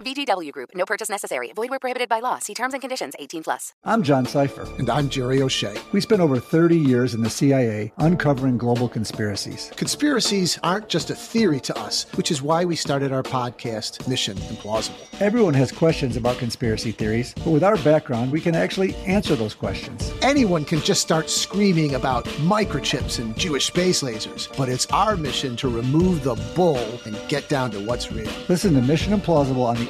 VGW Group. No purchase necessary. Void where prohibited by law. See terms and conditions. 18 plus. I'm John Sipher. And I'm Jerry O'Shea. We spent over 30 years in the CIA uncovering global conspiracies. Conspiracies aren't just a theory to us, which is why we started our podcast, Mission Implausible. Everyone has questions about conspiracy theories, but with our background, we can actually answer those questions. Anyone can just start screaming about microchips and Jewish space lasers, but it's our mission to remove the bull and get down to what's real. Listen to Mission Implausible on the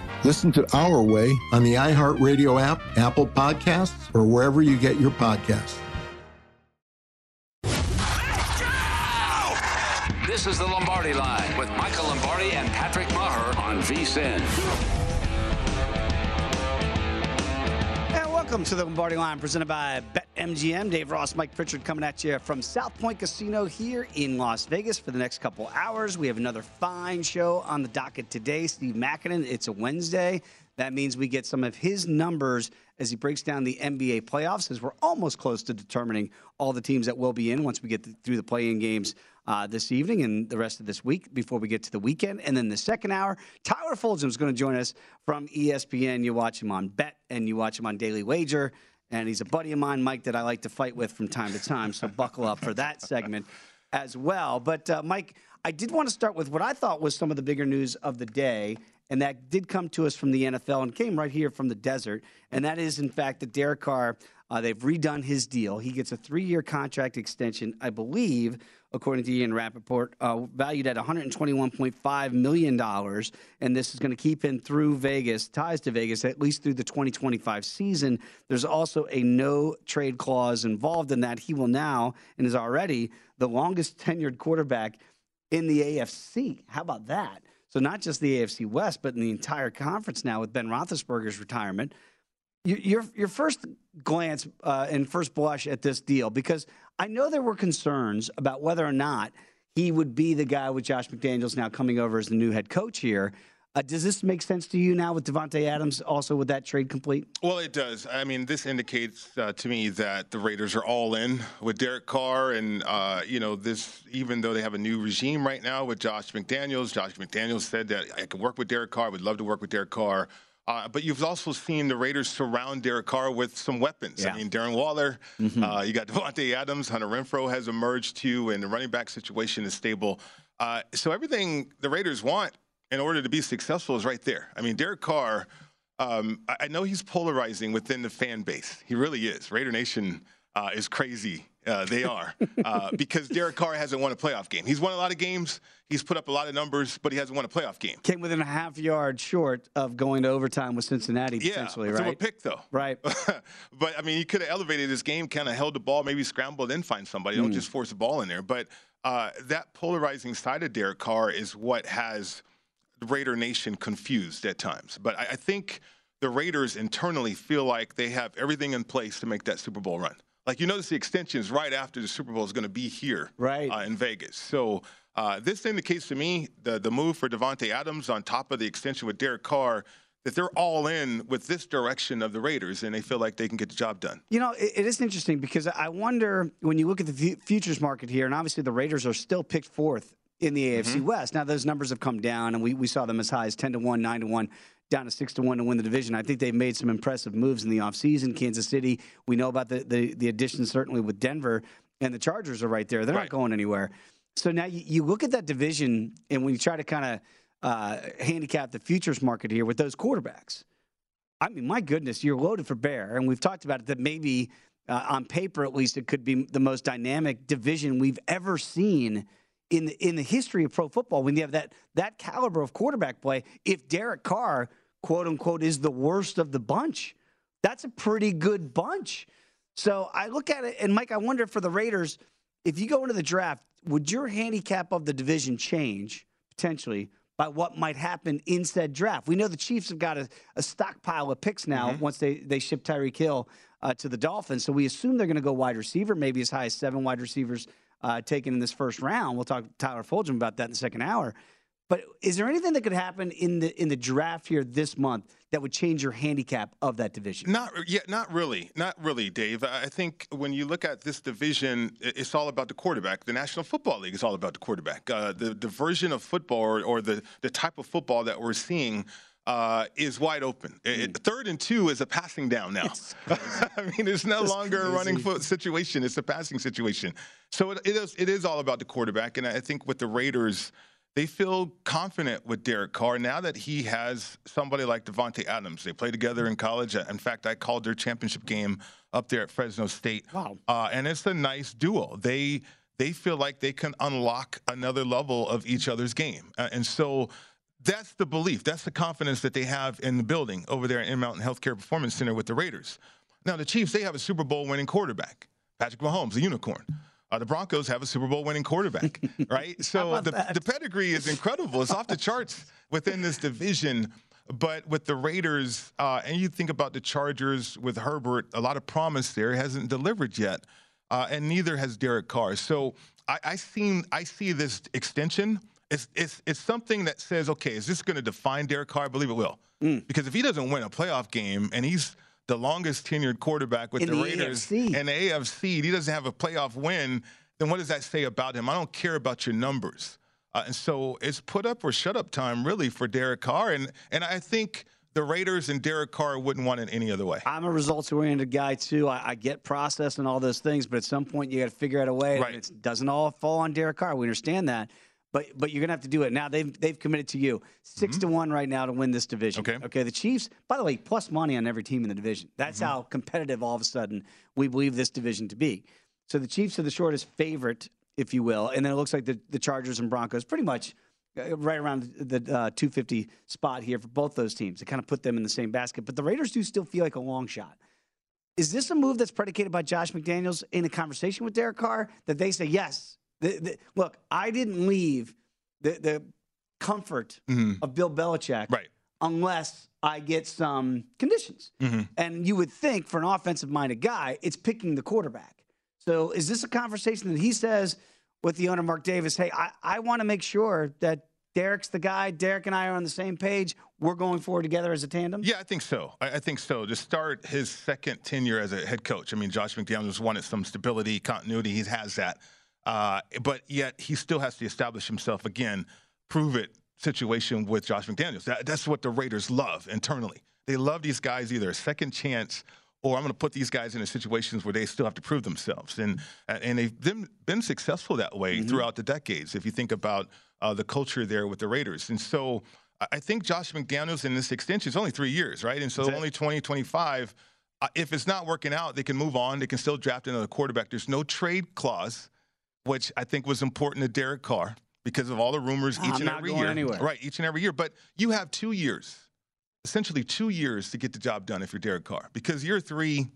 Listen to Our Way on the iHeartRadio app, Apple Podcasts, or wherever you get your podcasts. This is the Lombardi Line with Michael Lombardi and Patrick Meagher on VSIN. And welcome to the Lombardi Line presented by BetMGM. Dave Ross, Mike Pritchard coming at you from South Point Casino here in Las Vegas for the next couple hours. We have another fine show on the docket today. Steve Makinen, it's a Wednesday. That means we get some of his numbers as he breaks down the NBA playoffs, as we're almost close to determining all the teams that will be in once we get through the play-in games uh, this evening and the rest of this week before we get to the weekend. And then the second hour, Tyler Fulghum is going to join us from ESPN. You watch him on Bet and you watch him on Daily Wager. And he's a buddy of mine, Mike, that I like to fight with from time to time. So buckle up for that segment as well. But, uh, Mike, I did want to start with what I thought was some of the bigger news of the day. And that did come to us from the NFL and came right here from the desert. And that is, in fact, that Derek Carr, uh, they've redone his deal. He gets a three year contract extension, I believe, according to Ian Rapoport, uh, valued at $121.5 million. And this is going to keep him through Vegas, ties to Vegas, at least through the 2025 season. There's also a no trade clause involved in that. He will now, and is already, the longest tenured quarterback in the AFC. How about that? So, not just the AFC West, but in the entire conference now with Ben Roethlisberger's retirement. Your, your first glance uh, and first blush at this deal, because I know there were concerns about whether or not he would be the guy with Josh McDaniels now coming over as the new head coach here. Uh, does this make sense to you now with Davante Adams also with that trade complete? Well, it does. I mean, this indicates uh, to me that the Raiders are all in with Derek Carr, and uh, you know, this even though they have a new regime right now with Josh McDaniels. Josh McDaniels said that I can work with Derek Carr. I would love to work with Derek Carr. Uh, but you've also seen the Raiders surround Derek Carr with some weapons. Yeah. I mean, Darren Waller, mm-hmm. uh, you got Davante Adams, Hunter Renfrow has emerged too, and the running back situation is stable. Uh, so everything the Raiders want in order to be successful is right there. I mean, Derek Carr, um, I, I know he's polarizing within the fan base. He really is. Raider Nation uh, is crazy. Uh, they are uh, because Derek Carr hasn't won a playoff game. He's won a lot of games. He's put up a lot of numbers, but he hasn't won a playoff game. Came within a half yard short of going to overtime with Cincinnati, yeah, potentially, right? a pick though. Right. but I mean, he could have elevated his game, kind of held the ball, maybe scrambled and find somebody. Mm. Don't just force the ball in there. But uh, that polarizing side of Derek Carr is what has the Raider Nation confused at times. But I, I think the Raiders internally feel like they have everything in place to make that Super Bowl run. Like you notice the extensions right after the Super Bowl is going to be here, right uh, in Vegas. So uh, this indicates to me the the move for Davante Adams on top of the extension with Derek Carr that they're all in with this direction of the Raiders, and they feel like they can get the job done. You know, it, it is interesting because I wonder when you look at the futures market here, and obviously the Raiders are still picked fourth in the AFC mm-hmm. West. Now those numbers have come down, and we we saw them as high as ten to one, nine to one down to six to one to win the division. I think they've made some impressive moves in the offseason. Kansas City, we know about the, the, the addition certainly with Denver, and the Chargers are right there. They're right. not going anywhere. So now you, you, look at that division, and when you try to kind of uh, handicap the futures market here with those quarterbacks, I mean, my goodness, you're loaded for bear, and we've talked about it that maybe uh, on paper at least it could be the most dynamic division we've ever seen in the, in the history of pro football. When you have that that caliber of quarterback play, if Derek Carr, quote unquote, is the worst of the bunch, that's a pretty good bunch. So I look at it, and Mike, I wonder for the Raiders, if you go into the draft, would your handicap of the division change potentially by what might happen in said draft? We know the Chiefs have got a, a stockpile of picks now Mm-hmm. once they, they ship Tyreek Hill uh, to the Dolphins. So we assume they're going to go wide receiver, maybe as high as seven wide receivers uh, taken in this first round. We'll talk to Tyler Fulghum about that in the second hour. But is there anything that could happen in the in the draft here this month that would change your handicap of that division? Not yeah, not really, not really, Dave. I think when you look at this division, it's all about the quarterback. The National Football League is all about the quarterback. Uh, the version of football or, or the the type of football that we're seeing. Uh, is wide open. It- it- third and two is a passing down now. I mean, it's no That's longer a running foot situation; it's a passing situation. So it, it is. It is all about the quarterback, and I think with the Raiders, they feel confident with Derek Carr now that he has somebody like Davante Adams. They played together in college. In fact, I called their championship game up there at Fresno State. Wow. Uh, and it's a nice duo. They they feel like they can unlock another level of each other's game, uh, and so. That's the belief. That's the confidence that they have in the building over there in Mountain Healthcare Performance Center with the Raiders. Now, the Chiefs, they have a Super Bowl winning quarterback, Patrick Mahomes, a unicorn. Uh, the Broncos have a Super Bowl winning quarterback, right? So the, that? the pedigree is incredible. It's off the charts within this division. But with the Raiders, uh, and you think about the Chargers with Herbert, a lot of promise there hasn't delivered yet, uh, and neither has Derek Carr. So I, I seen I see this extension. It's, it's, it's something that says, okay, is this going to define Derek Carr? I believe it will. Mm. Because if he doesn't win a playoff game and he's the longest tenured quarterback with In the, the Raiders AFC. and the AFC, he doesn't have a playoff win, then what does that say about him? I don't care about your numbers. Uh, and so it's put up or shut up time, really, for Derek Carr. And, and I think the Raiders and Derek Carr wouldn't want it any other way. I'm a results oriented guy too. I, I get process and all those things, but at some point you got to figure out a way. Right. It doesn't all fall on Derek Carr. We understand that, but but you're gonna have to do it now. They've they've committed to you 6 to one right now to win this division. Mm-hmm. Okay. Okay. The Chiefs, by the way, plus money on every team in the division. That's Mm-hmm. how competitive all of a sudden we believe this division to be. So the Chiefs are the shortest favorite, if you will, and then it looks like the the Chargers and Broncos pretty much uh, right around the uh, 250 spot here for both those teams to kind of put them in the same basket. But the Raiders do still feel like a long shot. Is this a move that's predicated by Josh McDaniels in a conversation with Derek Carr that they say, yes, the, the, look, I didn't leave the, the comfort mm-hmm. of Bill Belichick Right. unless I get some conditions. Mm-hmm. And you would think for an offensive minded guy, it's picking the quarterback. So is this a conversation that he says with the owner, Mark Davis, hey, I, I want to make sure that Derek's the guy, Derek and I are on the same page. We're going forward together as a tandem? Yeah, I think so. I, I think so. To start his second tenure as a head coach, I mean, Josh McDaniels wanted some stability, continuity. He has that. Uh, but yet he still has to establish himself again, prove it situation with Josh McDaniels. That, that's what the Raiders love internally. They love these guys either a second chance or I'm going to put these guys in situations where they still have to prove themselves. And and they've been, been successful that way throughout the decades. If you think about uh, the culture there with the Raiders. And so I- think Josh McDaniels in this extension is only three years, right? And so only 20, 25. Uh, if it's not working out, they can move on. They can still draft another quarterback. There's no trade clause, which I think was important to Derek Carr because of all the rumors each I'm and every year. anywhere. Right, each and every year. But you have two years, essentially two years to get the job done if you're Derek Carr. Because year three,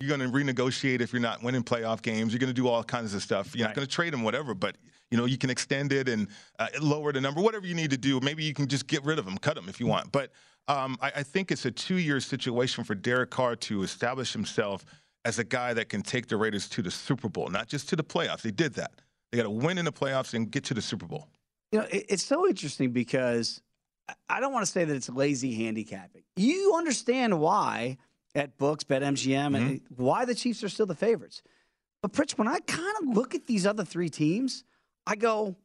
you're going to renegotiate if you're not winning playoff games. You're going to do all kinds of stuff. You're Right. not going to trade him, whatever. But you know, you can extend it and uh, lower the number, whatever you need to do. Maybe you can just get rid of him, cut him if you want. But um, I, I think it's a two-year situation for Derek Carr to establish himself as a guy that can take the Raiders to the Super Bowl, not just to the playoffs. They did that. They got to win in the playoffs and get to the Super Bowl. You know, it's so interesting because I- don't want to say that it's lazy handicapping. You understand why at Books, BetMGM, and why the Chiefs are still the favorites. But Pritch, when I kind of look at these other three teams, I go,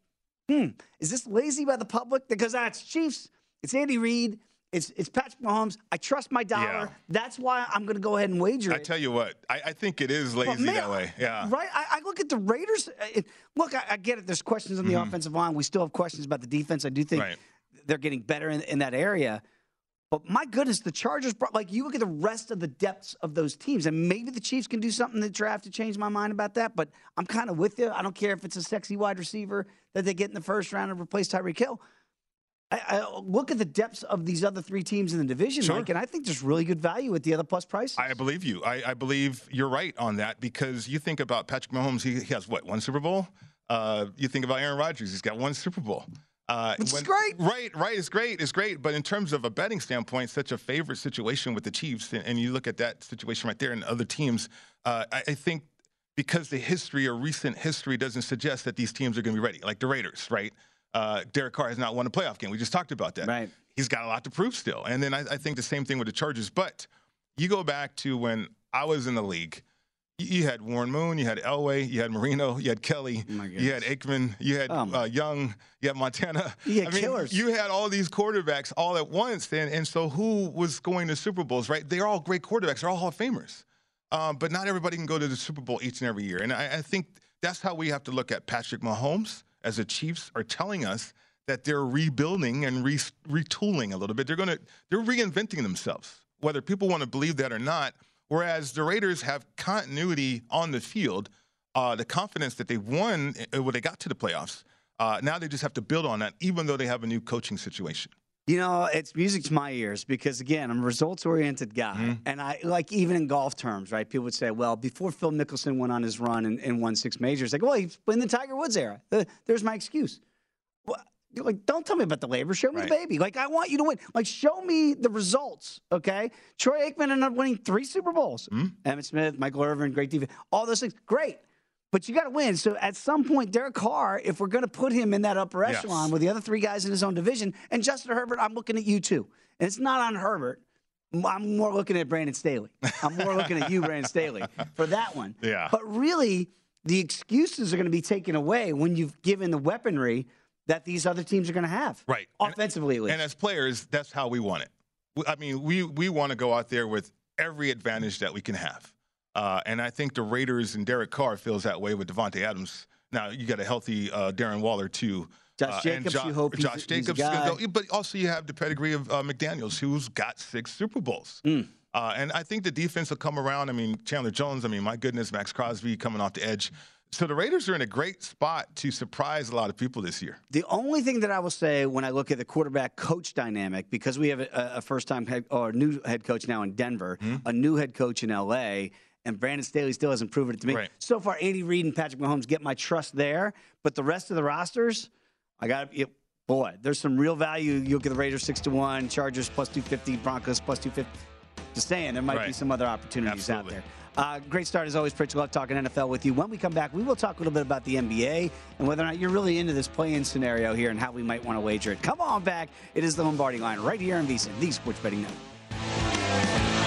hmm, is this lazy by the public? Because that's Chiefs, it's Andy Reid, it's it's Patrick Mahomes. I trust my dollar. Yeah. That's why I'm going to go ahead and wager I it. tell you what, I, I think it is lazy man, that way. Yeah. Right? I, I look at the Raiders. uh, it- look, I, I get it. There's questions on the offensive line. We still have questions about the defense. I do think Mm-hmm. Right. they're getting better in, in that area. But my goodness, the Chargers brought like you look at the rest of the depths of those teams, and maybe the Chiefs can do something in the draft to change my mind about that. But I'm kind of with you. I don't care if it's a sexy wide receiver that they get in the first round and replace Tyreek Hill. I, I look at the depths of these other three teams in the division, Sure. Mike, and I think there's really good value at the other plus prices. I believe you. I, I believe you're right on that because you think about Patrick Mahomes. He, he has what one Super Bowl. Uh, you think about Aaron Rodgers. He's got one Super Bowl. Uh, Which is great. Right, right. It's great. It's great. But in terms of a betting standpoint, such a favorite situation with the Chiefs, and, and you look at that situation right there and other teams, uh, I, I think because the history or recent history doesn't suggest that these teams are going to be ready, like the Raiders, right? Uh, Derek Carr has not won a playoff game. We just talked about that. Right. He's got a lot to prove still. And then I, I think the same thing with the Chargers. But you go back to when I was in the league. You had Warren Moon, you had Elway, you had Marino, you had Kelly, Oh, you had Aikman, you had Oh, uh, Young, you had Montana. You had I mean, killers. You had all these quarterbacks all at once, and and so who was going to Super Bowls? Right? They're all great quarterbacks. They're all Hall of Famers. Um, but not everybody can go to the Super Bowl each and every year. And I, I think that's how we have to look at Patrick Mahomes as the Chiefs are telling us that they're rebuilding and re- retooling a little bit. They're going to they're reinventing themselves, whether people want to believe that or not. Whereas the Raiders have continuity on the field, uh, the confidence that they won uh, when they got to the playoffs. Uh, now they just have to build on that, even though they have a new coaching situation. You know, it's music to my ears because again, I'm a results oriented guy. Mm-hmm. And I like even in golf terms, right? People would say, well, before Phil Mickelson went on his run and, and won six majors, like, well, he's in the Tiger Woods era. There's my excuse. Well, like, don't tell me about the labor. Show me the baby. Like, I want you to win. Like, show me the results. Okay. Troy Aikman ended up winning three Super Bowls. Mm-hmm. Emmitt Smith, Michael Irvin, great defense, all those things. Great. But you got to win. So at some point, Derek Carr, if we're going to put him in that upper Yes. echelon with the other three guys in his own division, and Justin Herbert, I'm looking at you too. And it's not on Herbert. I'm more looking at Brandon Staley. I'm more looking at you, Brandon Staley, for that one. Yeah. But really, the excuses are going to be taken away when you've given the weaponry that these other teams are going to have. Right. And- Offensively, at least. And as players, that's how we want it. I mean, we we want to go out there with every advantage that we can have. Uh, and I think the Raiders and Derek Carr feels that way with Davante Adams. Now you got a healthy uh, Darren Waller too. Josh Uh, and Jacobs, Jo- you hope he's a- Josh he's Jacobs, though, but also you have the pedigree of uh, McDaniel's, who's got six Super Bowls. Uh, and I think the defense will come around. I mean, Chandler Jones. I mean, my goodness, Maxx Crosby coming off the edge. So the Raiders are in a great spot to surprise a lot of people this year. The only thing that I will say when I look at the quarterback coach dynamic, because we have a, a first time head or new head coach now in Denver, Hmm? a new head coach in LA, and Brandon Staley still hasn't proven it to me. Right. So far, Andy Reid and Patrick Mahomes get my trust there, but the rest of the rosters, I got to. Boy, there's some real value. You'll get the Raiders six to one, Chargers plus two fifty, Broncos plus two fifty. Just saying, there might be some other opportunities Absolutely. out there. Uh, great start as always, Pritch. Love talking NFL with you. When we come back, we will talk a little bit about the NBA and whether or not you're really into this play-in scenario here and how we might want to wager it. Come on back. It is the Lombardi line right here on VSiN, the Sports Betting Network.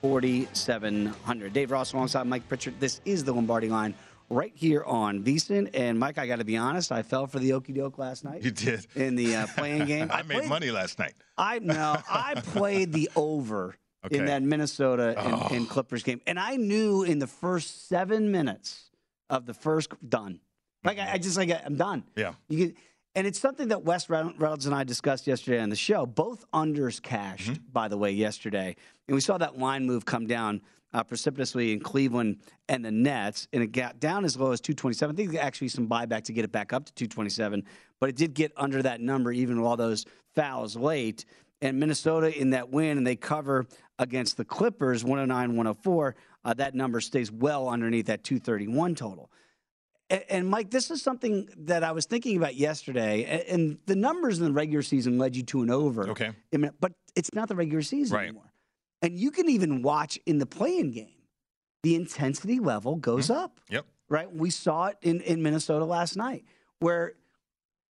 4700. Dave Ross alongside Mike Pritchard. This is the Lombardi line right here on VSIN. And Mike, I got to be honest, I fell for the okey doke last night. You did in the uh, play-in game. I, I made money last night. I no, I played the over okay. in that Minnesota and, oh. and, Clippers game, and I knew in the first seven minutes of the first done. Like I, I just like I'm done. Yeah. You get, and it's something that Wes Reynolds and I discussed yesterday on the show. Both unders cashed, mm-hmm. by the way, yesterday. And we saw that line move come down uh, precipitously in Cleveland and the Nets, and it got down as low as 227. I think actually some buyback to get it back up to 227, but it did get under that number even with all those fouls late. And Minnesota in that win, and they cover against the Clippers 109 104. Uh, that number stays well underneath that 231 total. And, Mike, this is something that I was thinking about yesterday. And the numbers in the regular season led you to an over. Okay. But it's not the regular season right. anymore. And you can even watch in the play-in game, the intensity level goes mm-hmm. up. Yep. Right? We saw it in, in Minnesota last night, where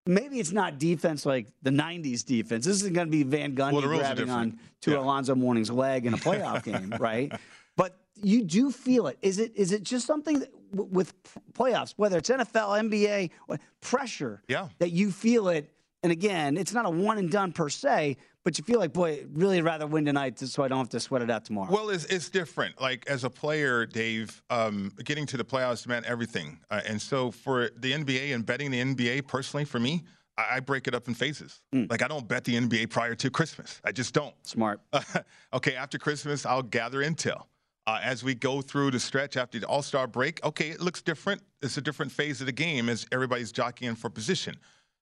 maybe it's not defense like the 90s defense. This isn't going to be Van Gundy well, grabbing on to yeah. Alonzo Mourning's leg in a playoff game, right? But you do feel it. Is it is it just something that, w- with playoffs, whether it's NFL, NBA, pressure yeah. that you feel it? And again, it's not a one and done per se, but you feel like, boy, really rather win tonight so I don't have to sweat it out tomorrow. Well, it's, it's different. Like as a player, Dave, um, getting to the playoffs meant everything. Uh, and so for the NBA and betting the NBA, personally, for me, I, I break it up in phases. Mm. Like I don't bet the NBA prior to Christmas. I just don't. Smart. okay, after Christmas, I'll gather intel. Uh, as we go through the stretch after the All Star break, okay, it looks different. It's a different phase of the game as everybody's jockeying for position.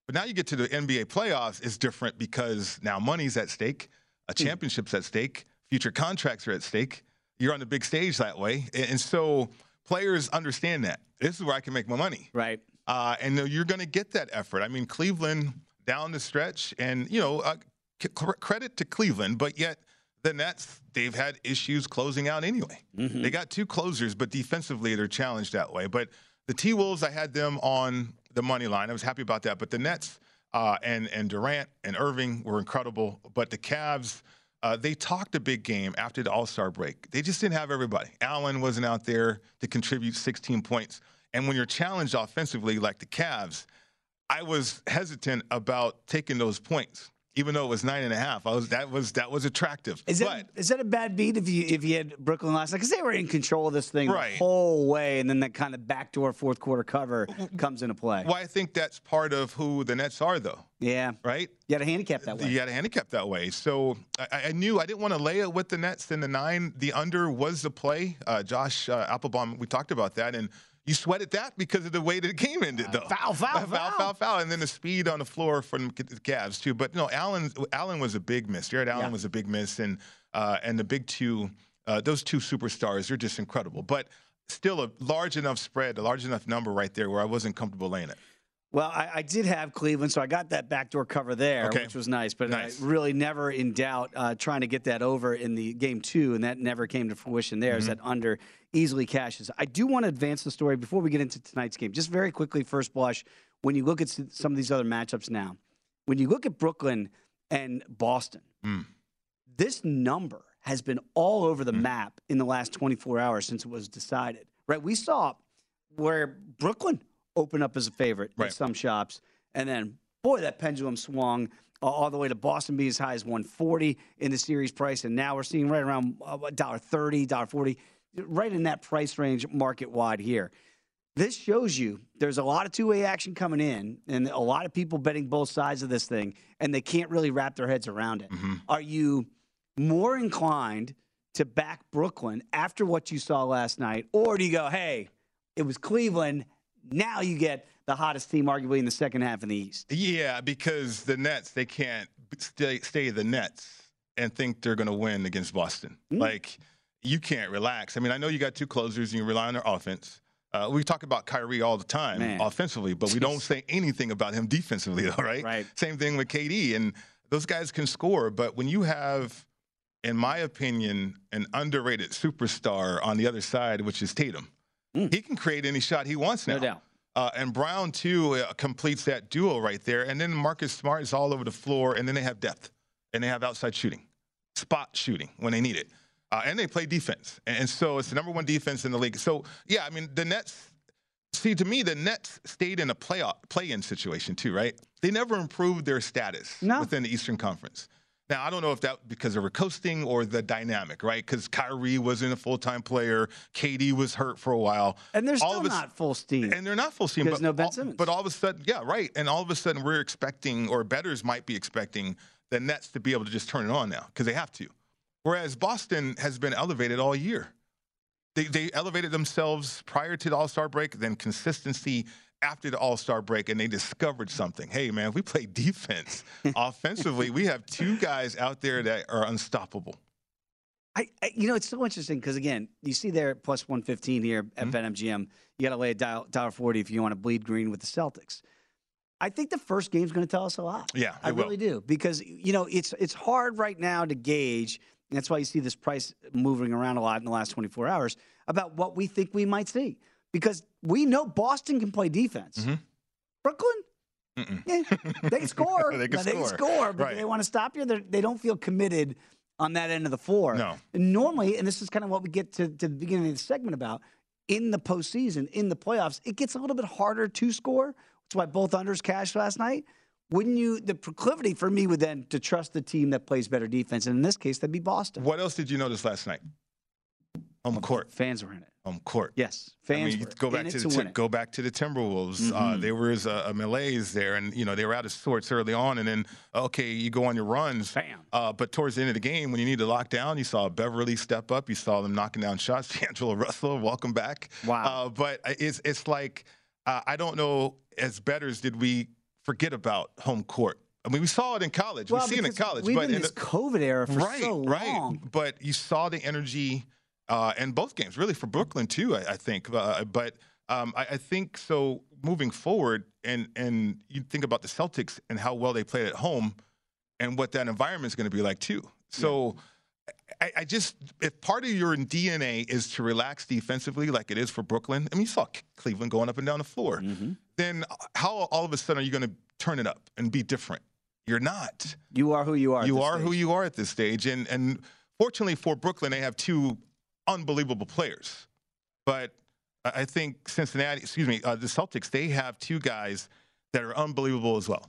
But now you get to the NBA playoffs, it's different because now money's at stake, a hmm. championship's at stake, future contracts are at stake. You're on the big stage that way. And so players understand that. This is where I can make my money. Right. Uh, and you're going to get that effort. I mean, Cleveland down the stretch, and, you know, uh, c- credit to Cleveland, but yet the Nets, they've had issues closing out anyway. Mm-hmm. They got two closers, but defensively they're challenged that way. But the T Wolves, I had them on the money line. I was happy about that. But the Nets uh, and and Durant and Irving were incredible. But the Cavs, uh, they talked a big game after the All Star break. They just didn't have everybody. Allen wasn't out there to contribute 16 points. And when you're challenged offensively like the Cavs, I was hesitant about taking those points even though it was nine and a half. I was that was that was attractive. Is that but, is that a bad beat if you if you had Brooklyn last night because they were in control of this thing right. the whole way, and then that kind of backdoor fourth quarter cover comes into play. Well, I think that's part of who the Nets are, though. Yeah. Right. You had a handicap that way. You had a handicap that way. So I, I, knew I didn't want to lay it with the Nets in the nine. The under was the play. Uh, Josh uh, Appelbaum, we talked about that, and You sweated that because of the way that the game ended, though. Foul, foul, foul, foul, foul, and then the speed on the floor from the Cavs too. But no, Allen, Allen was a big miss. Jarrett Allen Yeah. was a big miss, and uh, and the big two, uh, those two superstars, they're just incredible. But still, a large enough spread, a large enough number right there where I wasn't comfortable laying it. Well, I, I did have Cleveland, so I got that backdoor cover there, Okay. which was nice. But Nice. I really never in doubt uh, trying to get that over in the game two, and that never came to fruition. There, Mm-hmm. that under easily cashes. I do want to advance the story before we get into tonight's game. Just very quickly, first blush, when you look at some of these other matchups now, when you look at Brooklyn and Boston, Mm. this number has been all over the map in the last 24 hours since it was decided. Right? We saw where Brooklyn opened up as a favorite in some shops, and then boy, that pendulum swung uh, all the way to Boston being as high as 140 in the series price, and now we're seeing right around uh, $1.30, $1.40, right in that price range market wide here. This shows you there's a lot of two way action coming in, and a lot of people betting both sides of this thing, and they can't really wrap their heads around it. Are you more inclined to back Brooklyn after what you saw last night, or do you go, hey, it was Cleveland, now you get the hottest team arguably in the second half in the East? Yeah, because the Nets, they can't stay, stay the Nets and think they're going to win against Boston. Hmm. Like, you can't relax. I mean, I know you got two closers and you rely on their offense. Uh, we talk about Kyrie all the time Man. offensively, but we don't say anything about him defensively, though, right? Right. Same thing with KD. And those guys can score, but when you have, in my opinion, an underrated superstar on the other side, which is Tatum, he can create any shot he wants now. No doubt. Uh, and Brown too uh, completes that duo right there. And then Marcus Smart is all over the floor, and then they have depth, and they have outside shooting, spot shooting when they need it, uh, and they play defense. And, and so it's the number one defense in the league. So yeah, I mean the Nets. See, to me, the Nets stayed in a playoff play-in situation too, right? They never improved their status No. within the Eastern Conference. Now, I don't know if that because they were coasting or the dynamic, right? Because Kyrie wasn't a full-time player, KD was hurt for a while, And they're All still of a not full steam. and they're not full steam. Because But no Ben all, But all of a sudden, yeah, right. And all of a sudden, we're expecting, or betters might be expecting, the Nets to be able to just turn it on now because they have to. Whereas Boston has been elevated all year. They, they elevated themselves prior to the All Star break, then consistency after the All Star break, and they discovered something. Hey, man, we play defense offensively, we have two guys out there that are unstoppable. I, I you know, it's so interesting because again, you see there at plus one fifteen here at Mm-hmm. BetMGM. You got to lay a dollar dollar forty if you want to bleed green with the Celtics. I think the first game's going to tell us a lot. Yeah, I will. really do because you know it's it's hard right now to gauge. And that's why you see this price moving around a lot in the last 24 hours about what we think we might see because we know Boston can play defense. Mm-hmm. Brooklyn, yeah, they can score. They can They can score. score, but Right. they want to stop you. They're, they don't feel committed on that end of the floor. No. And normally, and this is kind of what we get to, to the beginning of the segment about in the postseason, in the playoffs, it gets a little bit harder to score. That's why both unders cashed last night. Wouldn't you? The proclivity for me would then to trust the team that plays better defense, and in this case, that'd be Boston. What else did you notice last night? Home court. Fans were in it. Home court. Yes, I fans mean, were go in back to to the Tim- go back to the Timberwolves. Uh, Mhm. there was a, a malaise there, and you know they were out of sorts early on, and then okay, you go on your runs. Bam. Uh, but towards the end of the game, when you need to lock down, you saw Beverley step up. You saw them knocking down shots. D'Angelo Russell, welcome back. Wow. Uh, but it's it's like uh, I don't know. As betters, did we forget about home court? I mean, we saw it in college. Well, we see it in college, we've but been in this the- COVID era for right, so right. long. But you saw the energy uh, in both games, really for Brooklyn too. I, I think, uh, but um, I, I think so. Moving forward, and and you think about the Celtics and how well they played at home, and what that environment is going to be like too. So. I, I just, if part of your DNA is to relax defensively, like it is for Brooklyn, I mean, you saw Cleveland going up and down the floor. Mm-hmm. Then how all of a sudden are you going to turn it up and be different? You're not. You are who you are. You are who you are at this stage, and and fortunately for Brooklyn, they have two unbelievable players. But I think Cincinnati, excuse me, uh, the Celtics, they have two guys that are unbelievable as well.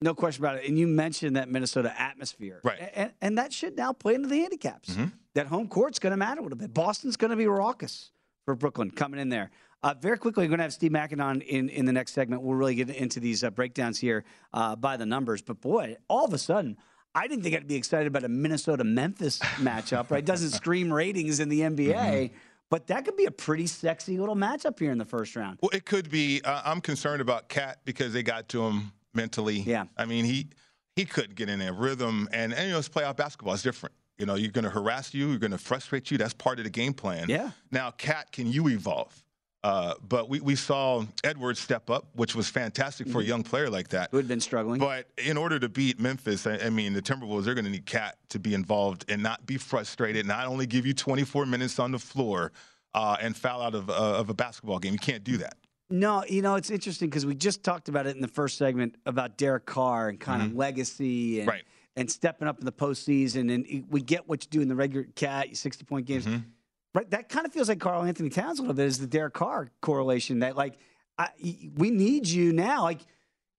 No question about it. And you mentioned that Minnesota atmosphere. Right. Mm-hmm. And, and that should now play into the handicaps. That home court's going to matter a little bit. Boston's going to be raucous for Brooklyn coming in there. Uh, very quickly, we're going to have Steve Makinen on in, in the next segment. We'll really get into these uh, breakdowns here uh, by the numbers. But boy, all of a sudden, I didn't think I'd be excited about a Minnesota Memphis matchup, right? Doesn't scream ratings in the NBA. Mm-hmm. But that could be a pretty sexy little matchup here in the first round. Well, it could be. Uh, I'm concerned about KAT because they got to him mentally. Yeah. I mean, he he couldn't get in a rhythm, and, and you know, it's playoff basketball. It's different. You know, you're going to harass you. You're going to frustrate you. That's part of the game plan. Yeah. Now, KAT, can you evolve? Uh, but we, we saw Edwards step up, which was fantastic for a young player like that. Who had been struggling. But in order to beat Memphis, I, I mean, the Timberwolves, they're going to need KAT to be involved and not be frustrated, not only give you 24 minutes on the floor uh, and foul out of, uh, of a basketball game. You can't do that. No, you know, it's interesting because we just talked about it in the first segment about Derek Carr and kind of legacy and, Right. and stepping up in the postseason. And we get what you do in the regular cat, 60 point games. Right. That kind of feels like Karl-Anthony Towns a little bit is the Derek Carr correlation that, like, I, we need you now. Like,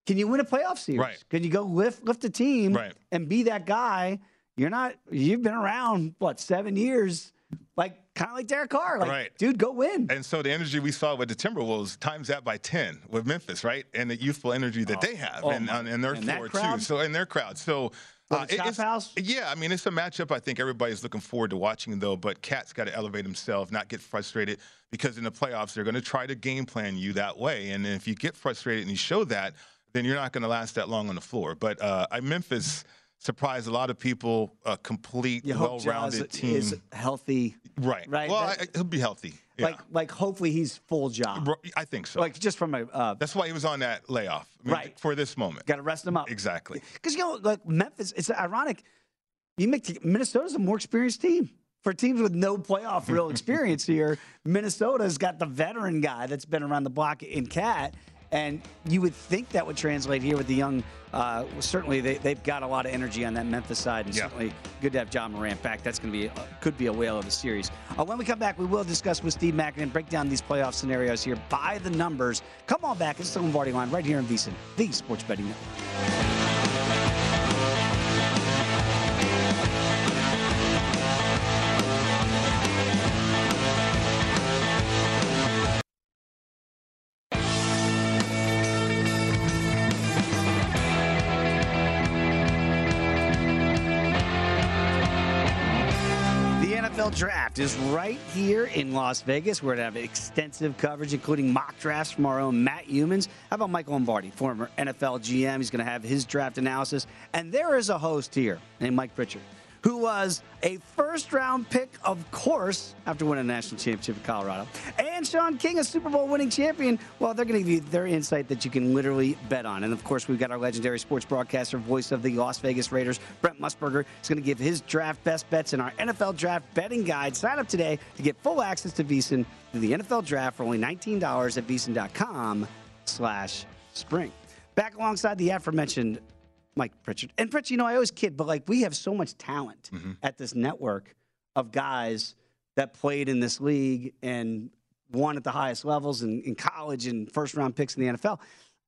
can you win a playoff series? Right. Can you go lift lift a team Right. and be that guy? You're not. You've been around what seven years, like kind of like Derek Carr. Like, Right. dude, go win. And so the energy we saw with the Timberwolves times that by 10 with Memphis, right? And the youthful energy that oh. they have oh and, and their and floor too. So in their crowd. So It- it's- House? Yeah, I mean it's a matchup I think everybody's looking forward to watching though. But KAT's got to elevate himself, not get frustrated because in the playoffs they're going to try to game plan you that way. And if you get frustrated and you show that, then you're not going to last that long on the floor. But uh, I Memphis surprised a lot of people. A complete, well-rounded team. is healthy. right. right, Well, I, he'll be healthy. Yeah. Like, like hopefully he's full job. I think so. Like just from a uh, That's why he was on that layoff. I mean, Right. For this moment. got to rest him up. Exactly. Because you know, like Memphis, it's ironic. You make Minnesota's a more experienced team. For teams with no playoff real experience here, Minnesota's got the veteran guy that's been around the block in KAT. And you would think that would translate here with the young. Uh, certainly, they, they've got a lot of energy on that Memphis side, and Yeah. certainly good to have Ja Morant back. That's going to be uh, could be a whale of a series. Uh, when we come back, we will discuss with Steve Makinen and break down these playoff scenarios here by the numbers. Come on back, it's the Lombardi line right here in VSiN, the Sports Betting Network. Draft is right here in Las Vegas. We're going to have extensive coverage, including mock drafts from our own Matt Youmans. How about Michael Lombardi, former NFL GM? He's going to have his draft analysis. And there is a host here named Mike Pritchard, who was a first round pick, of course, after winning a national championship in Colorado. And Sean King, a Super Bowl winning champion. Well, they're going to give you their insight that you can literally bet on. And of course, we've got our legendary sports broadcaster, voice of the Las Vegas Raiders, Brent Musburger. is going to give his draft best bets in our NFL draft betting guide. Sign up today to get full access to VSiN through the NFL draft for only $19 at VSiN.com slash spring. Back alongside the aforementioned Mike Pritchard. And Pritchard, you know, I always kid, but like we have so much talent at this network of guys that played in this league and won at the highest levels in, in college and first round picks in the NFL.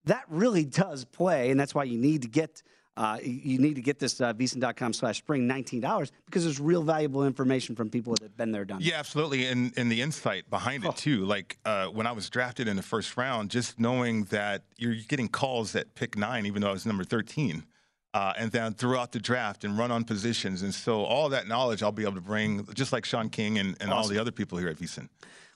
That really does play, and that's why you need to get uh, you need to get this uh, vsin.com slash spring $19 because there's real valuable information from people that have been there, done. Yeah, absolutely. And, and the insight behind Oh. it, too. Like uh, when I was drafted in the first round, just knowing that you're getting calls at pick nine, even though I was number 13. Uh, and then throughout the draft and run on positions. And so all that knowledge I'll be able to bring, just like Sean King and, and all the other people here at VSiN.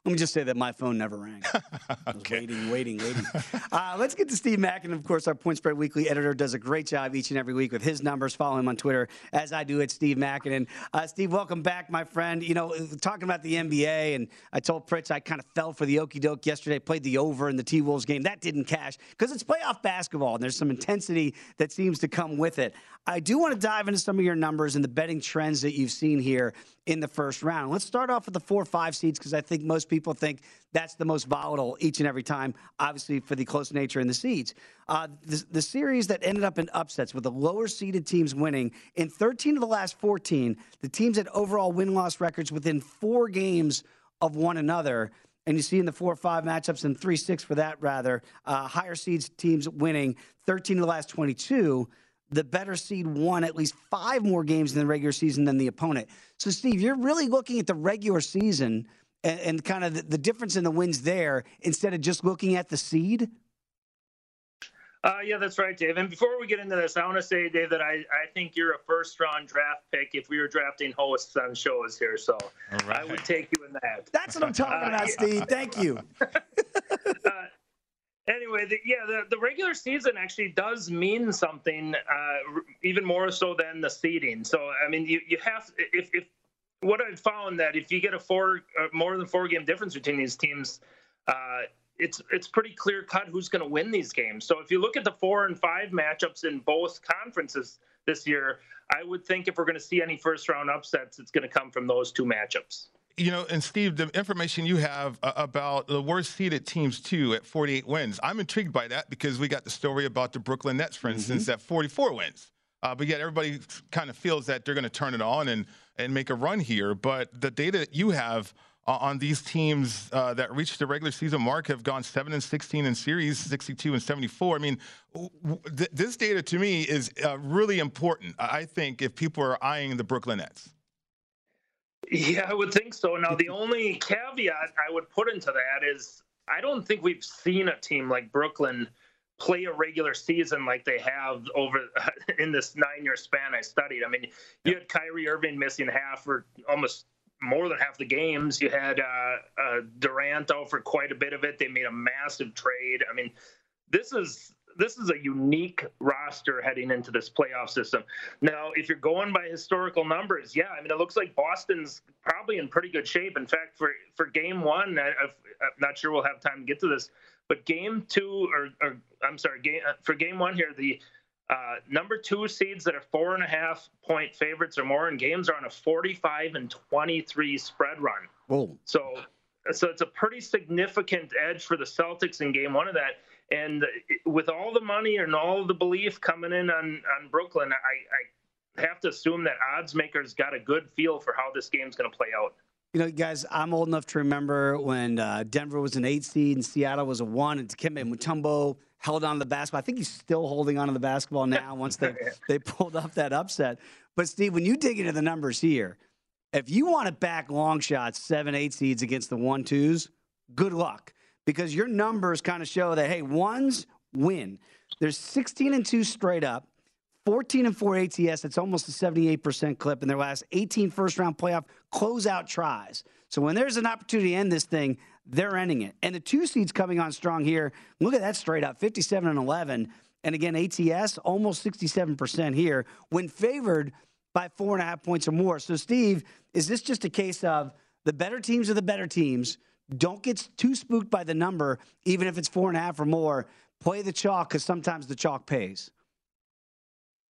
Let me just say that my phone never rang. I was waiting, waiting, waiting. Uh, let's get to Steve Makinen. Of course, our Point Spread Weekly editor does a great job each and every week with his numbers. Follow him on Twitter, as I do at Steve Makinen. And uh, Steve, welcome back, my friend. You know, talking about the NBA, and I told Pritch I kind of fell for the okey doke yesterday, played the over in the T Wolves game. That didn't cash because it's playoff basketball, and there's some intensity that seems to come with it. I do want to dive into some of your numbers and the betting trends that you've seen here in the first round. Let's start off with the four or five seeds because I think most people think that's the most volatile each and every time, obviously, for the close nature in the seeds. Uh, the, the series that ended up in upsets with the lower seeded teams winning in 13 of the last 14, the teams had overall win loss records within four games of one another. And you see in the four or five matchups and three six for that rather, uh, higher seeds teams winning 13 of the last 22 the better seed won at least five more games in the regular season than the opponent. So, Steve, you're really looking at the regular season and, and kind of the, the difference in the wins there instead of just looking at the seed. Uh, yeah, that's right, Dave. And before we get into this, I want to say, Dave, that I, I think you're a first round draft pick if we were drafting hosts on shows here. So I would take you in that. That's what I'm talking about, Steve. Thank you. uh, anyway, the, yeah, the, the regular season actually does mean something, uh, even more so than the seeding. So, I mean, you, you have, if, if what I've found that if you get a four, uh, more than four game difference between these teams, uh, it's it's pretty clear cut who's going to win these games. So if you look at the four and five matchups in both conferences this year, I would think if we're going to see any first round upsets, it's going to come from those two matchups. You know, and Steve, the information you have uh, about the worst seeded teams too at 48 wins, I'm intrigued by that because we got the story about the Brooklyn Nets, for instance, mm-hmm. at 44 wins. Uh, but yet everybody kind of feels that they're going to turn it on and and make a run here. But the data that you have on these teams uh, that reached the regular season mark have gone 7 and 16 in series 62 and 74 i mean th- this data to me is uh, really important i think if people are eyeing the brooklyn nets yeah i would think so now the only caveat i would put into that is i don't think we've seen a team like brooklyn play a regular season like they have over in this nine year span I studied. I mean, you had Kyrie Irving missing half or almost more than half the games. You had uh, uh, Durant out for quite a bit of it. They made a massive trade. I mean, this is this is a unique roster heading into this playoff system. Now, if you're going by historical numbers, yeah, I mean, it looks like Boston's probably in pretty good shape. In fact, for for Game One, I, am not sure we'll have time to get to this, but Game Two, or, or I'm sorry, game, uh, for Game One here, the uh, number two seeds that are four and a half point favorites or more in games are on a 45 and 23 spread run. Whoa. So, so it's a pretty significant edge for the Celtics in game one of that. And with all the money and all the belief coming in on, on Brooklyn, I, I have to assume that odds makers got a good feel for how this game's going to play out. You know, guys, I'm old enough to remember when uh, Denver was an eight seed and Seattle was a one, and Dikembe Mutombo held on to the basketball. I think he's still holding on to the basketball now once they, they pulled up that upset. But, Steve, when you dig into the numbers here, if you want to back long shots, seven, eight seeds against the one, twos, good luck because your numbers kind of show that, hey, ones win. There's 16 and two straight up. 14 and 4 ATS, it's almost a 78% clip in their last 18 first round playoff closeout tries. So when there's an opportunity to end this thing, they're ending it. And the two seeds coming on strong here. Look at that straight up 57 and 11. And again, ATS almost 67% here when favored by four and a half points or more. So, Steve, is this just a case of the better teams are the better teams? Don't get too spooked by the number, even if it's four and a half or more. Play the chalk because sometimes the chalk pays.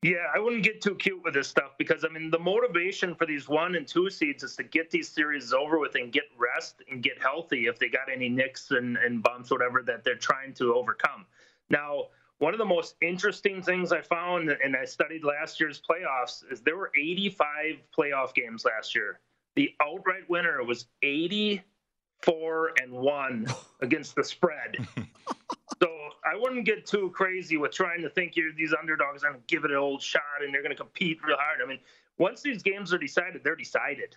Yeah, I wouldn't get too cute with this stuff because I mean the motivation for these one and two seeds is to get these series over with and get rest and get healthy if they got any nicks and, and bumps, whatever that they're trying to overcome. Now, one of the most interesting things I found, and I studied last year's playoffs, is there were 85 playoff games last year. The outright winner was 84 and one against the spread. so I wouldn't get too crazy with trying to think you're these underdogs and give it an old shot and they're going to compete real hard. I mean, once these games are decided, they're decided.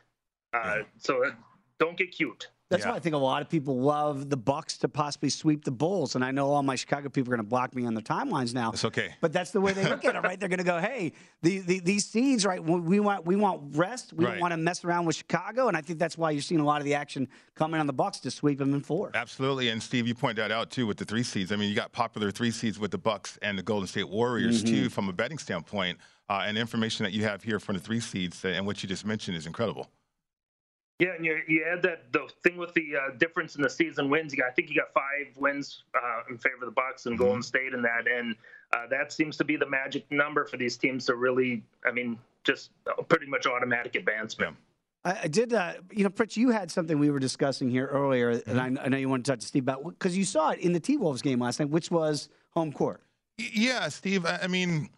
Uh, so uh, don't get cute. That's yeah. why I think a lot of people love the Bucks to possibly sweep the Bulls. And I know all my Chicago people are going to block me on their timelines now. It's okay. But that's the way they look at it, right? They're going to go, "Hey, the, the, these seeds, right? We want we want rest. We right. don't want to mess around with Chicago." And I think that's why you're seeing a lot of the action coming on the Bucks to sweep them in four. Absolutely. And Steve, you point that out too with the three seeds. I mean, you got popular three seeds with the Bucks and the Golden State Warriors mm-hmm. too, from a betting standpoint. Uh, and information that you have here from the three seeds and what you just mentioned is incredible. Yeah, and you, you add that the thing with the uh, difference in the season wins. You got, I think you got five wins uh, in favor of the Bucks and mm-hmm. Golden State in that, and uh, that seems to be the magic number for these teams to really, I mean, just pretty much automatic advancement. Yeah. I, did, uh, you know, Pritch, you had something we were discussing here earlier, mm-hmm. and I, I, know you want to talk to Steve about because you saw it in the T Wolves game last night, which was home court. Yeah, Steve. I mean,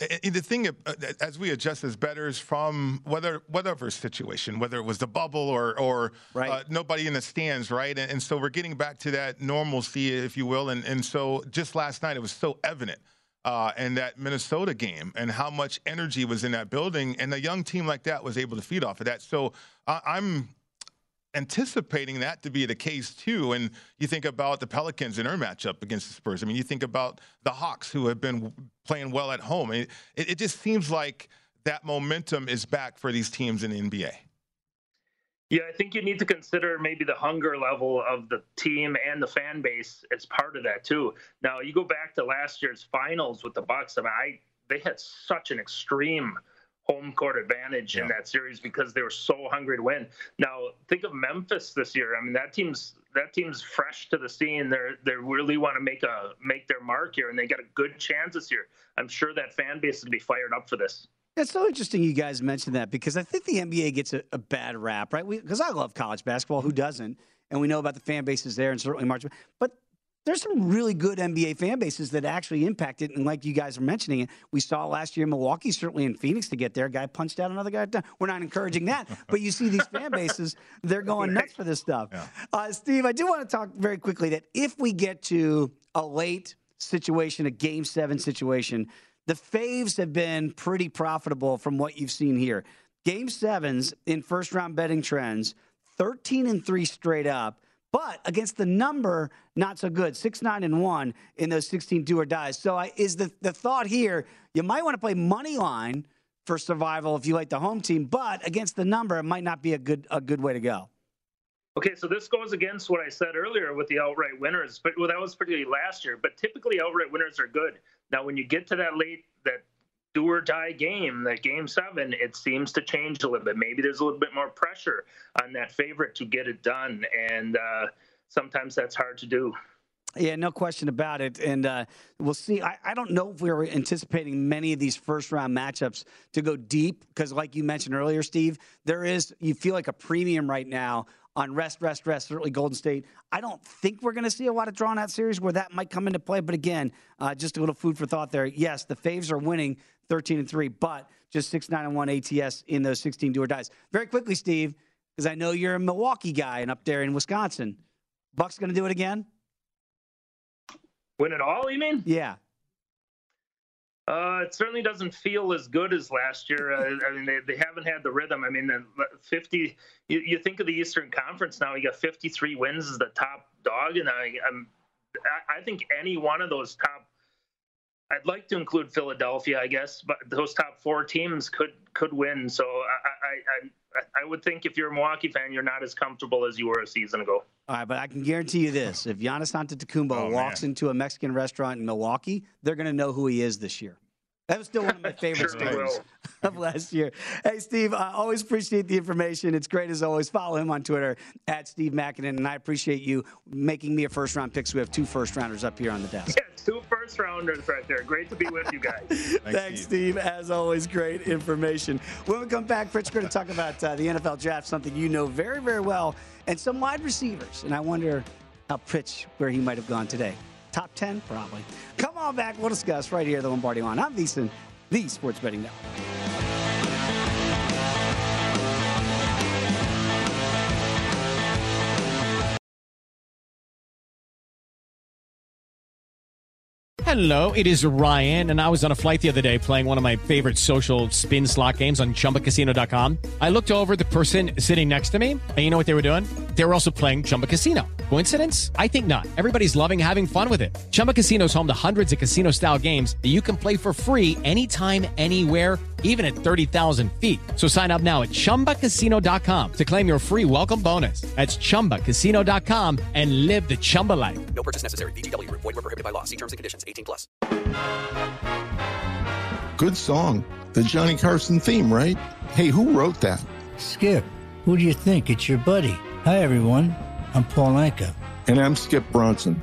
the thing uh, as we adjust as betters from whether whatever situation, whether it was the bubble or or right. uh, nobody in the stands, right? And, and, so we're getting back to that normalcy, if you will. And and so just last night it was so evident. Uh, in that Minnesota game, and how much energy was in that building, and a young team like that was able to feed off of that. So I, I'm anticipating that to be the case too. And you think about the Pelicans in their matchup against the Spurs. I mean, you think about the Hawks who have been playing well at home. It, it, just seems like that momentum is back for these teams in the NBA. Yeah, I think you need to consider maybe the hunger level of the team and the fan base as part of that too. Now, you go back to last year's finals with the Bucks. I mean, I they had such an extreme home court advantage yeah. in that series because they were so hungry to win. Now, think of Memphis this year. I mean, that team's that team's fresh to the scene. They're they really want to make a make their mark here, and they got a good chance this year. I'm sure that fan base is be fired up for this. It's so interesting you guys mentioned that because I think the NBA gets a, a bad rap, right? Because I love college basketball. Who doesn't? And we know about the fan bases there, and certainly March. But there's some really good NBA fan bases that actually impact it. And like you guys are mentioning, we saw last year in Milwaukee, certainly in Phoenix to get there. A guy punched out another guy. We're not encouraging that, but you see these fan bases, they're going nuts for this stuff. Yeah. Uh, Steve, I do want to talk very quickly that if we get to a late situation, a game seven situation, the faves have been pretty profitable from what you've seen here. Game sevens in first round betting trends, 13 and 3 straight up, but against the number, not so good. 6 9 and 1 in those 16 do or dies. So I, is the, the thought here you might want to play money line for survival if you like the home team, but against the number, it might not be a good a good way to go. Okay, so this goes against what I said earlier with the outright winners, but well, that was particularly last year. But typically, outright winners are good. Now, when you get to that late, that do or die game, that game seven, it seems to change a little bit. Maybe there's a little bit more pressure on that favorite to get it done, and uh, sometimes that's hard to do. Yeah, no question about it. And uh, we'll see. I, I, don't know if we were anticipating many of these first round matchups to go deep because, like you mentioned earlier, Steve, there is, you feel like a premium right now on rest, rest, rest, certainly Golden State. I don't think we're going to see a lot of drawn out series where that might come into play. But again, uh, just a little food for thought there. Yes, the Faves are winning 13 and 3, but just 6 9 and 1 ATS in those 16 do or dies. Very quickly, Steve, because I know you're a Milwaukee guy and up there in Wisconsin. Bucks going to do it again? Win it all, you mean? Yeah. Uh, it certainly doesn't feel as good as last year. Uh, I mean, they, they haven't had the rhythm. I mean, the 50. You, you think of the Eastern Conference now. You got 53 wins as the top dog, and I, I'm, I think any one of those top. I'd like to include Philadelphia, I guess, but those top four teams could could win. So I, I, I, I would think if you're a Milwaukee fan, you're not as comfortable as you were a season ago. All right, but I can guarantee you this: if Giannis Antetokounmpo oh, walks man. into a Mexican restaurant in Milwaukee, they're going to know who he is this year. That was still one of my favorite sure stories of last year. Hey, Steve, I always appreciate the information. It's great as always. Follow him on Twitter at Steve Makinen, and I appreciate you making me a first round pick. So we have two first rounders up here on the desk. Yeah, two first rounders right there. Great to be with you guys. Thanks, Thanks Steve. Steve. As always, great information. When we come back, Pritch, we're going to talk about uh, the NFL draft, something you know very, very well, and some wide receivers. And I wonder how Pritch, where he might have gone today. Top 10? Probably. Come on back. We'll discuss right here at the Lombardi line. I'm VSiN, the Sports Betting Network. Hello, it is Ryan, and I was on a flight the other day playing one of my favorite social spin slot games on chumbacasino.com. I looked over the person sitting next to me, and you know what they were doing? They were also playing Chumba Casino. Coincidence? I think not. Everybody's loving having fun with it. Chumba Casino is home to hundreds of casino style games that you can play for free anytime, anywhere, even at 30,000 feet. So sign up now at chumbacasino.com to claim your free welcome bonus. That's chumbacasino.com and live the Chumba life. No purchase necessary. VGW, void, were prohibited by law. See terms and conditions 18 plus. Good song. The Johnny Carson theme, right? Hey, who wrote that? Skip. Who do you think? It's your buddy. Hi, everyone. I'm Paul Anka. And I'm Skip Bronson.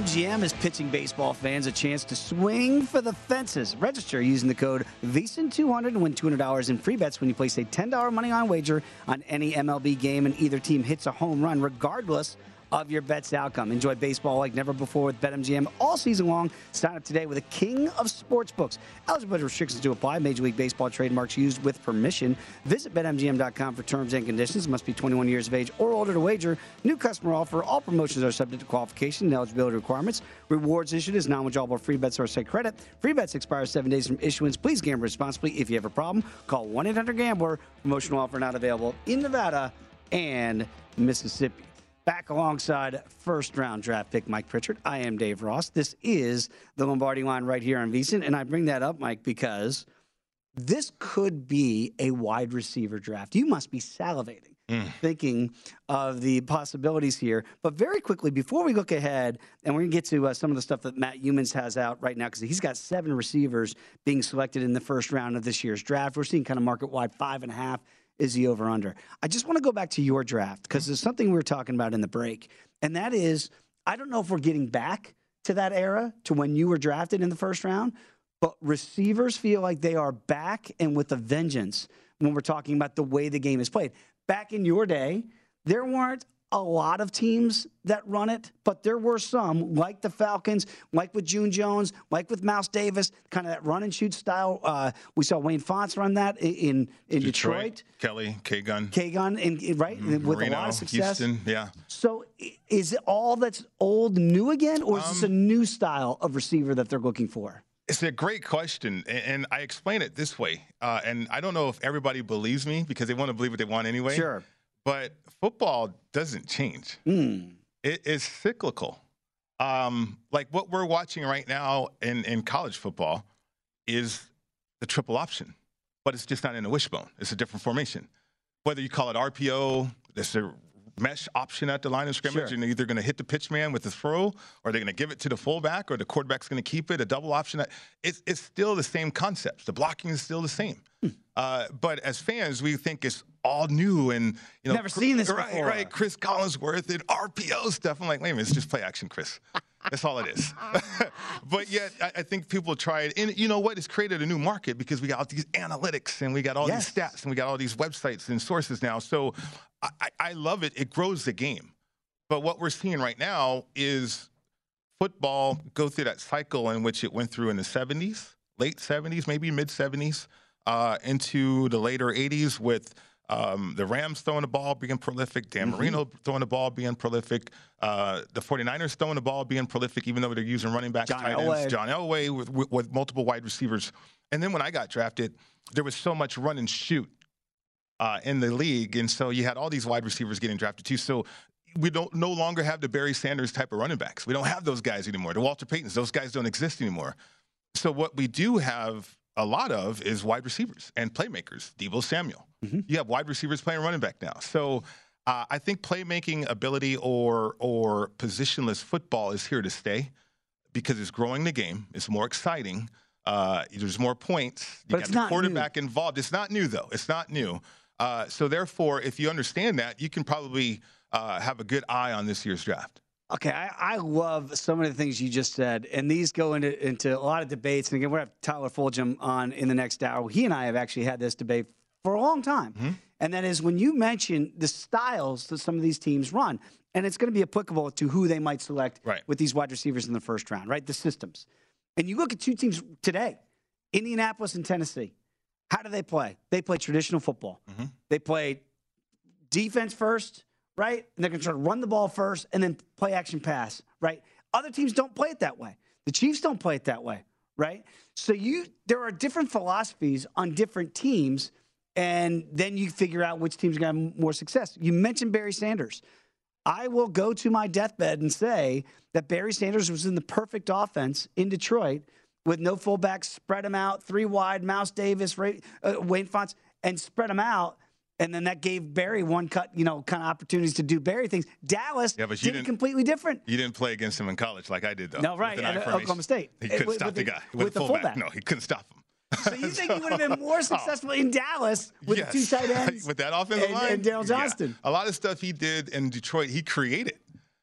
BetMGM is pitching baseball fans a chance to swing for the fences. Register using the code VEASAN200 and win $200 in free bets when you place a $10 money on wager on any MLB game and either team hits a home run, regardless of your bet's outcome. Enjoy baseball like never before with BetMGM all season long. Sign up today with a king of sportsbooks. Eligibility restrictions to apply. Major League Baseball trademarks used with permission. Visit BetMGM.com for terms and conditions. Must be 21 years of age or older to wager. New customer offer. All promotions are subject to qualification and eligibility requirements. Rewards issued as non-withdrawable free bets or site credit. Free bets expire seven days from issuance. Please gamble responsibly. If you have a problem, call 1-800-GAMBLER. Promotional offer not available in Nevada and Mississippi. Back alongside first round draft pick Mike Pritchard. I am Dave Ross. This is the Lombardi line right here on VSiN. And I bring that up, Mike, because this could be a wide receiver draft. You must be salivating thinking of the possibilities here. But very quickly, before we look ahead, and we're going to get to uh, some of the stuff that Matt Youmans has out right now, because he's got seven receivers being selected in the first round of this year's draft. We're seeing kind of market wide five and a half is the over under. I just want to go back to your draft because there's something we were talking about in the break, and that is I don't know if we're getting back to that era to when you were drafted in the first round, but receivers feel like they are back and with a vengeance when we're talking about the way the game is played. Back in your day, there weren't a lot of teams that run it, but there were some, like the Falcons, like with June Jones, like with Mouse Davis, kind of that run and shoot style. Uh, we saw Wayne Fontes run that in in Detroit. Kelly, K Gun. K Gun, and right with a lot of success. Houston, yeah. So, is it all that's old new again, or is this a new style of receiver that they're looking for? It's a great question, and I explain it this way. Uh, and I don't know if everybody believes me because they want to believe what they want anyway. Sure. But football doesn't change. It is cyclical. Um, like what we're watching right now in, in college football is the triple option, but it's just not in a wishbone. It's a different formation. Whether you call it RPO, it's a mesh option at the line of scrimmage, Sure. and they're either going to hit the pitch man with the throw, or they're going to give it to the fullback, or the quarterback's going to keep it. A double option. It's it's still the same concepts. The blocking is still the same. Uh, but as fans, we think it's all new and you know Never seen this right, before. right. Chris Collinsworth and RPO stuff. I'm like, wait a minute, it's just play action, Chris. That's all it is. but yet, I, I think people try it. And you know what? It's created a new market because we got all these analytics and we got all Yes. these stats and we got all these websites and sources now. So I, I- I love it. It grows the game. But what we're seeing right now is football go through that cycle in which it went through in the 70s, late 70s, maybe mid 70s, uh, into the later 80s with um, the Rams throwing the ball being prolific, Dan Marino throwing the ball being prolific, uh, the 49ers throwing the ball being prolific, even though they're using running backs, John tight Elway. ends, John Elway with, with, with multiple wide receivers. And then when I got drafted, there was so much run and shoot uh, in the league, and so you had all these wide receivers getting drafted too. So we don't no longer have the Barry Sanders type of running backs. We don't have those guys anymore. The Walter Paytons, those guys don't exist anymore. So what we do have a lot of is wide receivers and playmakers. Debo Samuel. You have wide receivers playing running back now. So Uh, I think playmaking ability or or positionless football is here to stay because it's growing the game. It's more exciting. Uh, there's more points. You But got it's the not new. quarterback involved. It's not new though. It's not new. Uh, so therefore, if you understand that, you can probably uh, have a good eye on this year's draft. Okay, I, I love some of the things you just said, and these go into into a lot of debates. And again, we're gonna have Tyler Fulghum on in the next hour. He and I have actually had this debate for a long time, Mm-hmm. and that is when you mention the styles that some of these teams run, and it's going to be applicable to who they might select Right. with these wide receivers in the first round, right? The systems, and you look at two teams today, Indianapolis and Tennessee. How do they play? They play traditional football. Mm-hmm. They play defense first, right? And they're going to try to run the ball first and then play action pass, right? Other teams don't play it that way. The Chiefs don't play it that way, right? So you there are different philosophies on different teams, and then you figure out which team's going to have more success. You mentioned Barry Sanders. I will go to my deathbed and say that Barry Sanders was in the perfect offense in Detroit with no fullbacks, spread them out, three wide, Mouse Davis, Ray, uh, Wayne Fontes, and spread them out. And then that gave Barry one cut, you know, kind of opportunities to do Barry things. Dallas Yeah, but you did didn't- completely different. You didn't play against him in college like I did, though. No, right, at formation. Oklahoma State. He couldn't with- stop with the the- guy. with With, the fullback. fullback. No, he couldn't stop him. So you think he would have been more successful in Dallas with Yes. the two tight ends with that offensive and, line and Daryl yeah. Johnston? A lot of stuff he did in Detroit, he created.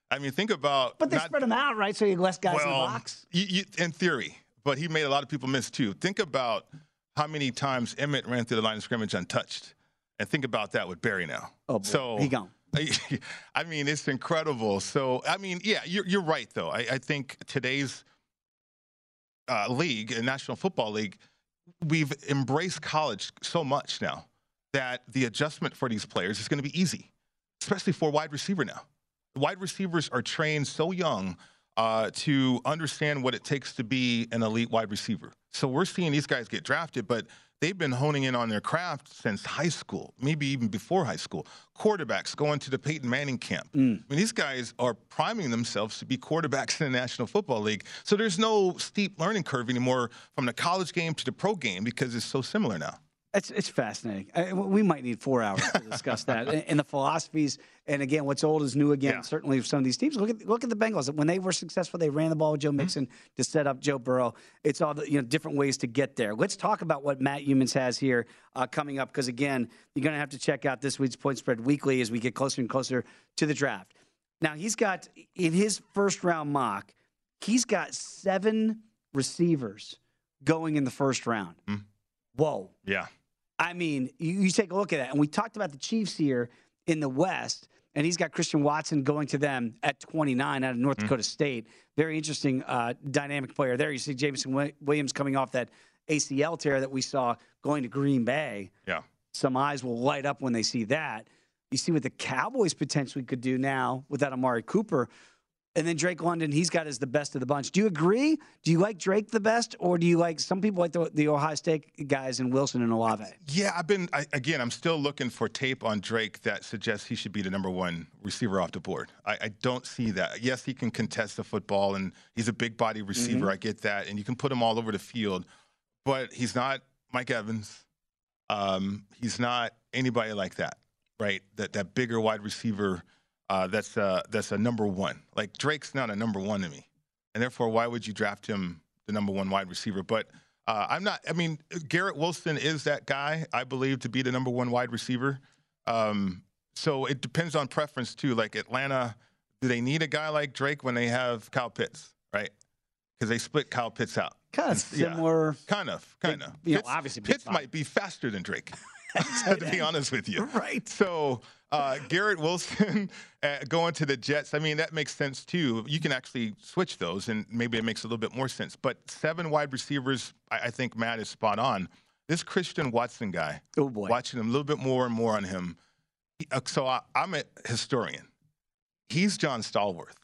I mean, think about. But they not- spread them out, right? So you have less guys in the box. You, you, in theory, but he made a lot of people miss too. Think about how many times Emmitt ran through the line of scrimmage untouched, and think about that with Barry now. Oh, boy. so He gone. I mean, it's incredible. So, I mean, yeah, you're, you're right, though. I, I think today's uh, league, and National Football League, we've embraced college so much now that the adjustment for these players is going to be easy, especially for wide receiver now. Wide receivers are trained so young uh, to understand what it takes to be an elite wide receiver. So we're seeing these guys get drafted, but they've been honing in on their craft since high school, maybe even before high school. Quarterbacks going to the Peyton Manning camp. Mm. I mean, these guys are priming themselves to be quarterbacks in the National Football League. So there's no steep learning curve anymore from the college game to the pro game because it's so similar now. It's it's fascinating. I, we might need four hours to discuss that and, and the philosophies. And again, what's old is new again. Yeah. Certainly, some of these teams. Look at look at the Bengals. When they were successful, they ran the ball with Joe Mixon to set up Joe Burrow. It's all the you know different ways to get there. Let's talk about what Matt Youmans has here uh, coming up because again, you're going to have to check out this week's Point Spread Weekly as we get closer and closer to the draft. Now he's got in his first round mock, he's got seven receivers going in the first round. Whoa. Yeah. I mean, you, you take a look at that. And we talked about the Chiefs here in the West, and he's got Christian Watson going to them at 29 out of North Dakota State. Very interesting uh, dynamic player there. You see Jameson Williams coming off that ACL tear that we saw going to Green Bay. Yeah. Some eyes will light up when they see that. You see what the Cowboys potentially could do now without Amari Cooper. And then Drake London, he's got as the best of the bunch. Do you agree? Do you like Drake the best, or do you like some people like the, the Ohio State guys and Wilson and Olave? Yeah, I've been I, again. I'm still looking for tape on Drake that suggests he should be the number one receiver off the board. I, I don't see that. Yes, he can contest the football, and he's a big body receiver. Mhm. I get that, and you can put him all over the field, but he's not Mike Evans. Um, he's not anybody like that, right? That that bigger wide receiver. Uh, that's uh, that's a number one. Like Drake's not a number one to me, and therefore, why would you draft him the number one wide receiver? But uh, I'm not. I mean, Garrett Wilson is that guy. I believe to be the number one wide receiver. Um, so it depends on preference too. Like Atlanta, do they need a guy like Drake when they have Kyle Pitts, right? Because they split Kyle Pitts out. Kind of Yeah. similar. Kind of, kind of. you know, obviously Pitts Pitts might be faster than Drake. to be honest with you, right? So uh, Garrett Wilson uh, going to the Jets. I mean, that makes sense too. You can actually switch those, and maybe it makes a little bit more sense. But seven wide receivers, I, I think Matt is spot on. This Christian Watson guy, oh boy, watching him a little bit more and more on him. He- uh, so I, I'm a historian. He's John Stallworth.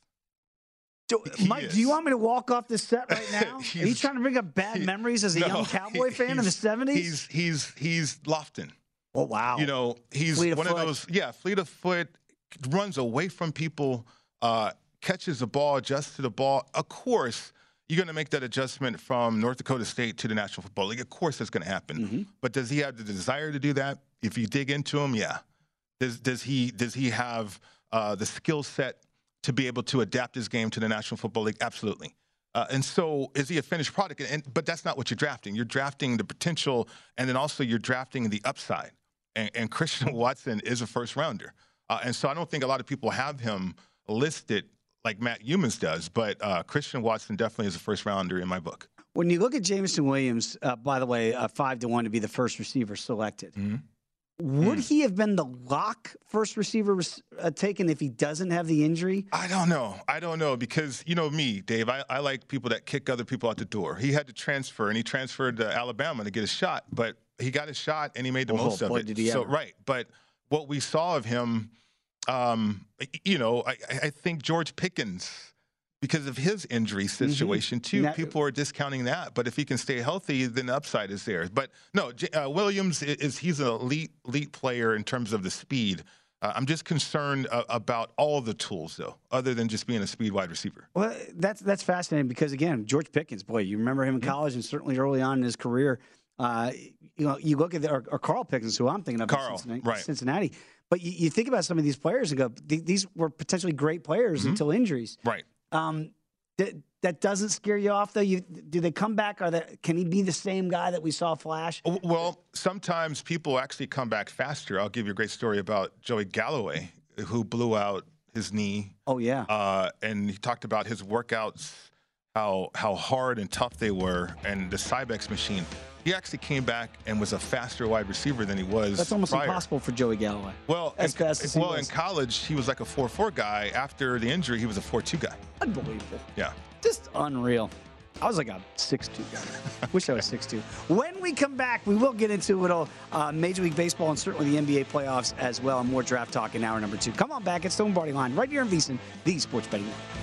Do, He Mike, is. do you want me to walk off the set right now? Are you He's- trying to bring up bad memories as a No, young Cowboy fan in the seventies? He's he's he's Lofton. Oh wow! You know, he's Fleet one foot. of those. Yeah, fleet of foot, runs away from people, uh, catches the ball, adjusts to the ball. Of course, you're going to make that adjustment from North Dakota State to the National Football League. Of course, that's going to happen. Mm-hmm. But does he have the desire to do that? If you dig into him, yeah. Does does he does he have uh, the skill set to be able to adapt his game to the National Football League? Absolutely. Uh, and so, is he a finished product? And but that's not what you're drafting. You're drafting the potential, and then also you're drafting the upside. And, and Christian Watson is a first rounder, uh, and so I don't think a lot of people have him listed like Matt Youmans does. But uh, Christian Watson definitely is a first rounder in my book. When you look at Jameson Williams, uh, by the way, uh, five to one to be the first receiver selected. Mm-hmm. Would he have been the lock first receiver uh, taken if he doesn't have the injury? I don't know. I don't know because you know me, Dave. I, I like people that kick other people out the door. He had to transfer, and he transferred to Alabama to get a shot, but he got a shot and he made the Well, most of it. so ever. right, but what we saw of him, um, you know, I, I think George Pickens. Because of his injury situation too, That- people are discounting that. But if he can stay healthy, then the upside is there. But no, uh, Williams i- is he's an elite elite player in terms of the speed. Uh, I'm just concerned uh, about all the tools though, other than just being a speed wide receiver. Well, that's that's fascinating because again, George Pickens, boy, you remember him in college and certainly early on in his career. Uh, you know, you look at the, or, or Carl Pickens, who I'm thinking of, Carl, Cincinnati, right. Cincinnati. But you, you think about some of these players and go, these were potentially great players until injuries. Right. Um, that that doesn't scare you off though. You do they come back? Are they, can he be the same guy that we saw flash? Well, sometimes people actually come back faster. I'll give you a great story about Joey Galloway, who blew out his knee. Oh yeah. Uh, and he talked about his workouts, how how hard and tough they were, and the Cybex machine. He actually came back and was a faster wide receiver than he was. That's almost prior. impossible for Joey Galloway. Well, As in, fast as well, was. in college, he was like a 4-4 guy. After the injury, he was a 4-2 guy. Unbelievable. Yeah. Just unreal. I was like a six-two guy. Wish I was six-two. When we come back, we will get into a little uh, Major League Baseball and certainly the NBA playoffs as well, and more draft talk in hour number two. Come on back. at Stone Party Line right here in VSiN, the Sports Betting Network.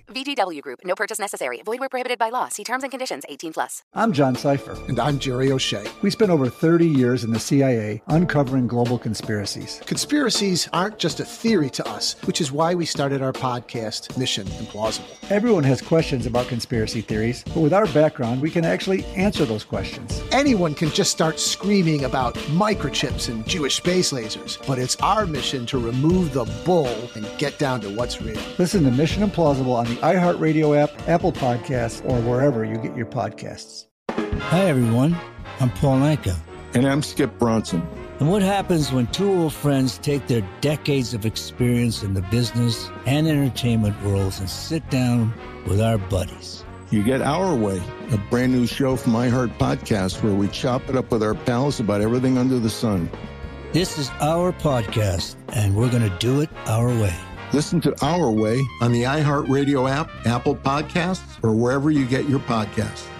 VGW Group. No purchase necessary. Void where prohibited by law. See terms and conditions. 18 plus. I'm John Sipher. And I'm Jerry O'Shea. We spent over 30 years in the CIA uncovering global conspiracies. Conspiracies aren't just a theory to us, which is why we started our podcast, Mission Implausible. Everyone has questions about conspiracy theories, but with our background, we can actually answer those questions. Anyone can just start screaming about microchips and Jewish space lasers, but it's our mission to remove the bull and get down to what's real. Listen to Mission Implausible on the iHeartRadio app, Apple Podcasts, or wherever you get your podcasts. Hi, everyone. I'm Paul Anka. And I'm Skip Bronson. And what happens when two old friends take their decades of experience in the business and entertainment worlds and sit down with our buddies? You get Our Way, a brand new show from iHeart Podcast where we chop it up with our pals about everything under the sun. This is our podcast, and we're going to do it our way. Listen to Our Way on the iHeartRadio app, Apple Podcasts, or wherever you get your podcasts.